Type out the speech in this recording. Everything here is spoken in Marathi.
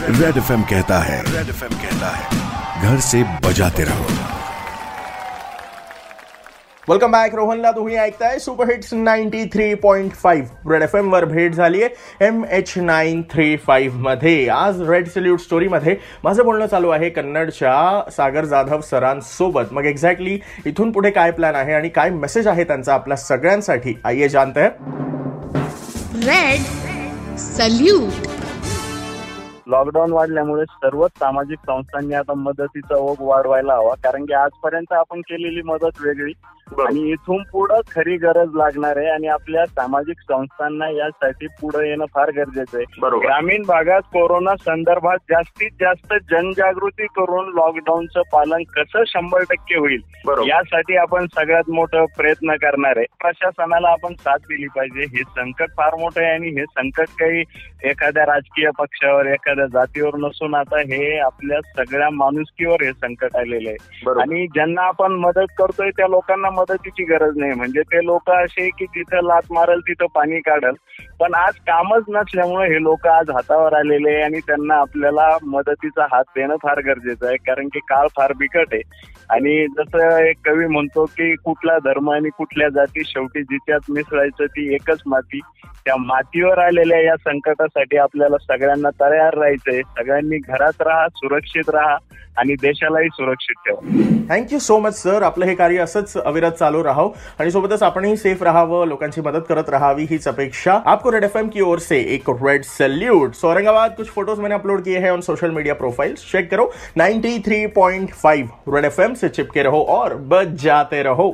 रेड एफ कहता है। रेड एफ कहता है। घर से बजाते रहो। वेलकम बॅक रोहनला तुम्ही ऐकताय super hits ninety three point five red F M वर भेट झाली आहे एम एच नाईन थ्री फाईव्हमध्ये. आज रेड सल्यूट स्टोरीमध्ये माझं बोलणं चालू आहे कन्नडच्या सागर जाधव सरांसोबत. मग एक्झॅक्टली इथून पुढे काय प्लॅन आहे आणि काय मेसेज आहे त्यांचा आपल्या सगळ्यांसाठी? आइए जानते हैं रेड सल्यूट लॉकडाऊन वाढल्यामुळे सर्वच सामाजिक संस्थांनी आता मदतीचा ओघ वाढवायला हवा. कारण की आजपर्यंत आपण केलेली मदत वेगळी. आणि इथून पुढं खरी गरज लागणार आहे आणि आपल्या सामाजिक संस्थांना यासाठी पुढे येणं फार गरजेचं आहे. ग्रामीण भागात कोरोना संदर्भात जास्तीत जास्त जनजागृती करून लॉकडाऊनचं पालन कसं शंभर टक्के होईल यासाठी आपण सगळ्यात मोठं प्रयत्न करणार आहे. प्रशासनाला आपण साथ दिली पाहिजे. हे संकट फार मोठं आहे आणि हे संकट काही एखाद्या राजकीय पक्षावर एखाद्या जातीवर नसून आता हे आपल्या सगळ्या माणुसकीवर हे संकट आलेलं आहे. आणि ज्यांना आपण मदत करतोय त्या लोकांना मदतीची गरज नाही. म्हणजे ते लोक असे की जिथं लात मारल तिथं पाणी काढल. पण आज कामच नसल्यामुळे हे लोक आज हातावर आलेले आहे आणि त्यांना आपल्याला मदतीचा हात देणं फार गरजेचं आहे. कारण की काळ फार बिकट आहे. आणि जसं एक कवी म्हणतो की कुठला धर्म आणि कुठल्या जाती शेवटी जिच्यात मिसळायचं ती एकच माती. त्या मातीवर आलेल्या या संकटासाठी आपल्याला सगळ्यांना तयार राहायचंय. सगळ्यांनी घरात राहा सुरक्षित राहा. आणि देशालाही सुरक्षित ठेवा. थँक्यू सो मच सर आपलं हे कार्य असंच अविरत चालू राहावं आणि सोबतच आपणही सेफ़ राहावं, लोकांची मदत करत राहावी, हीच अपेक्षा आपको रेड एफएम की ओर से एक रेड सल्यूट सो औरंगाबाद, कुछ फ़ोटोज़ मैंने अपलोड किए हैं on social media profiles check करो. 93.5 रेड एफएम से चिपके रहो और बच जाते रहो.